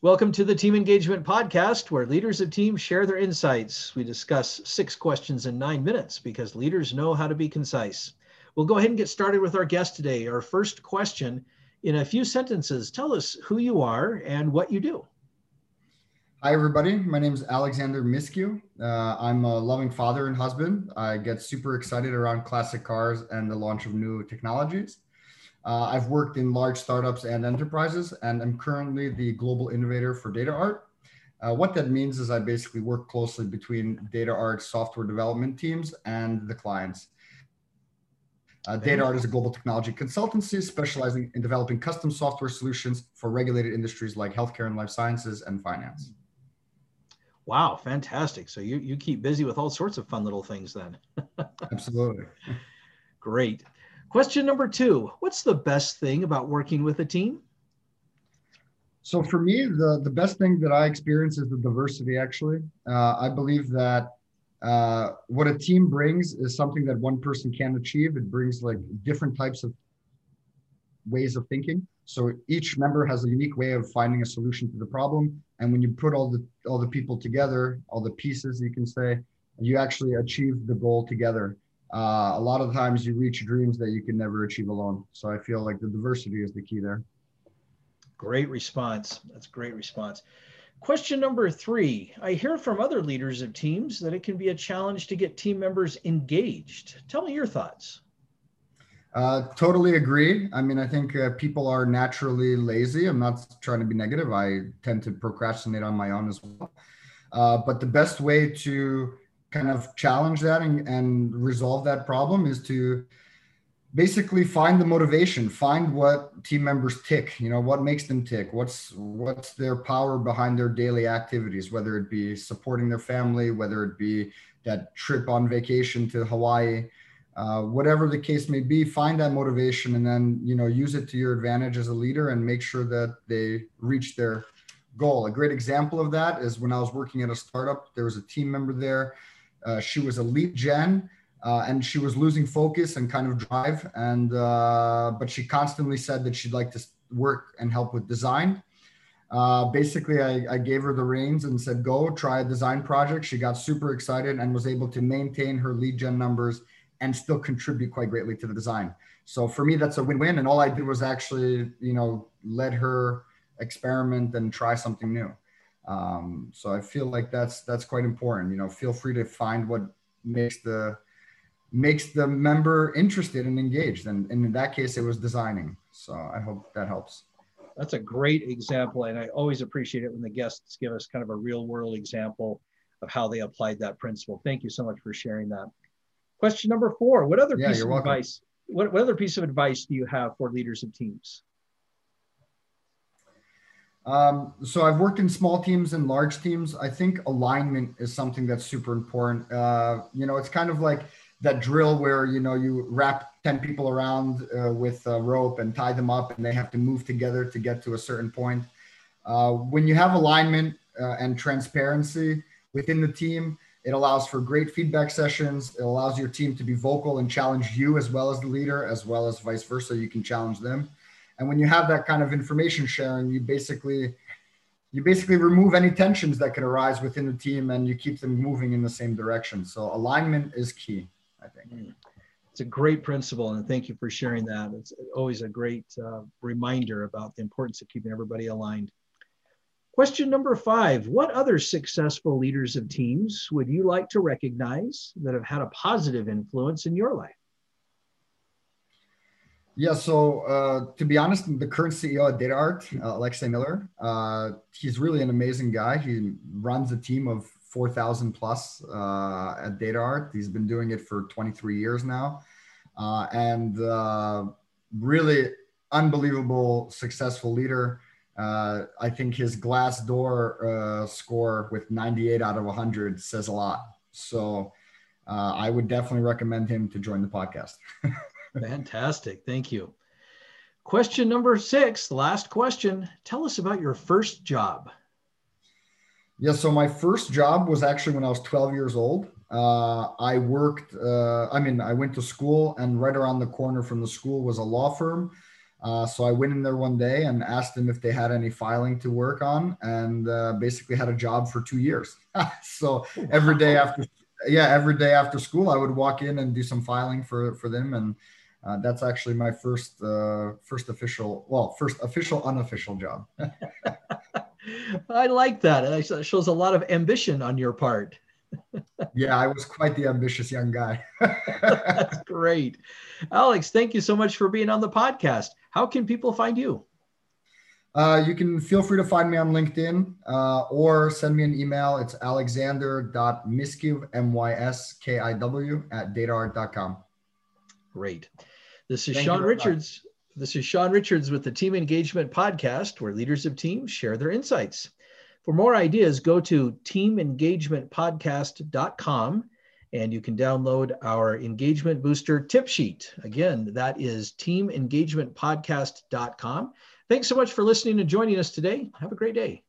Welcome to the Team Engagement Podcast, where leaders of teams share their insights. We discuss six questions in nine minutes because leaders know how to be concise. We'll go ahead and get started with our guest today. Our first question in a few sentences, tell us who you are and what you do. Hi, everybody. My name is Alexander Myskiw. Uh, I'm a loving father and husband. I get super excited around classic cars and the launch of new technologies. Uh, I've worked in large startups and enterprises, and I'm currently the global innovator for DataArt. Uh, what that means is I basically work closely between DataArt software development teams and the clients. Uh, DataArt is a global technology consultancy specializing in developing custom software solutions for regulated industries like healthcare and life sciences and finance. Wow, fantastic. So you, you keep busy with all sorts of fun little things then. Absolutely. Great. Question number two What's the best thing about working with a team? So for me, the, the best thing that I experience is the diversity, actually. Uh, I believe that uh, what a team brings is something that one person can achieve. It brings like different types of ways of thinking. So each member has a unique way of finding a solution to the problem. And when you put all the all the people together, all the pieces, you can say, you actually achieve the goal together uh, a lot of times you reach dreams that you can never achieve alone. So I feel like the diversity is the key there. Great response. That's great response. Question number three I hear from other leaders of teams that it can be a challenge to get team members engaged. Tell me your thoughts. Uh, totally agree. I mean, I think uh, people are naturally lazy. I'm not trying to be negative. I tend to procrastinate on my own as well. Uh, but the best way to kind of challenge that and, and resolve that problem is to basically find the motivation find what team members tick you know what makes them tick what's what's their power behind their daily activities whether it be supporting their family whether it be that trip on vacation to hawaii uh, whatever the case may be find that motivation and then you know use it to your advantage as a leader and make sure that they reach their goal. A great example of that is when i was working at a startup there was a team member there uh, she was a lead gen, uh, and she was losing focus and kind of drive. And uh, but she constantly said that she'd like to work and help with design. Uh, basically, I, I, gave her the reins and said, "Go try a design project." She got super excited and was able to maintain her lead gen numbers and still contribute quite greatly to the design. So for me, that's a win-win. And all I did was actually, you know, let her experiment and try something new. Um, so I feel like that's that's quite important. You know, feel free to find what makes the makes the member interested and engaged. And, and in that case, it was designing. So I hope that helps. That's a great example, and I always appreciate it when the guests give us kind of a real world example of how they applied that principle. Thank you so much for sharing that. Question number four: What other yeah, piece of welcome. advice? What, what other piece of advice do you have for leaders of teams? Um, so I've worked in small teams and large teams. I think alignment is something that's super important. Uh, you know, it's kind of like that drill where you know you wrap 10 people around uh, with a rope and tie them up and they have to move together to get to a certain point uh, when you have alignment uh, and transparency within the team it allows for great feedback sessions it allows your team to be vocal and challenge you as well as the leader as well as vice versa you can challenge them and when you have that kind of information sharing, you basically you basically remove any tensions that could arise within the team and you keep them moving in the same direction. So alignment is key, I think. Mm. It's a great principle, and thank you for sharing that. It's always a great uh, reminder about the importance of keeping everybody aligned. Question number five What other successful leaders of teams would you like to recognize that have had a positive influence in your life? Yeah, so uh, to be honest, the current CEO at DataArt, uh, Alexei Miller, uh, he's really an amazing guy. He runs a team of 4,000 plus uh, at DataArt. He's been doing it for 23 years now. Uh, and uh, really unbelievable, successful leader. Uh, I think his Glassdoor score with 98 out of 100 says a lot. So I would definitely recommend him to join the podcast. Fantastic. Thank you. Question number six, last question. Tell us about your first job. Yeah, so my first job was actually when I was 12 years old. Uh, I worked, uh, I mean, I went to school, and right around the corner from the school was a law firm. Uh, so I went in there one day and asked them if they had any filing to work on, and uh, basically had a job for two years. so every day after, yeah, every day after school, I would walk in and do some filing for for them, and uh, that's actually my first uh, first official, well, first official unofficial job. I like that. It shows a lot of ambition on your part yeah, I was quite the ambitious young guy. That's great. Alex, thank you so much for being on the podcast. How can people find you? Uh, you can feel free to find me on LinkedIn uh, or send me an email. It's alexander.myskiw, M-Y-S-K-I-W, at dataart.com. Great. This is Thank Sean Richards. Much. This is Sean Richards with the Team Engagement Podcast, where leaders of teams share their insights. For more ideas, go to teamengagementpodcast.com and you can download our engagement booster tip sheet. Again, that is teamengagementpodcast.com. Thanks so much for listening and joining us today. Have a great day.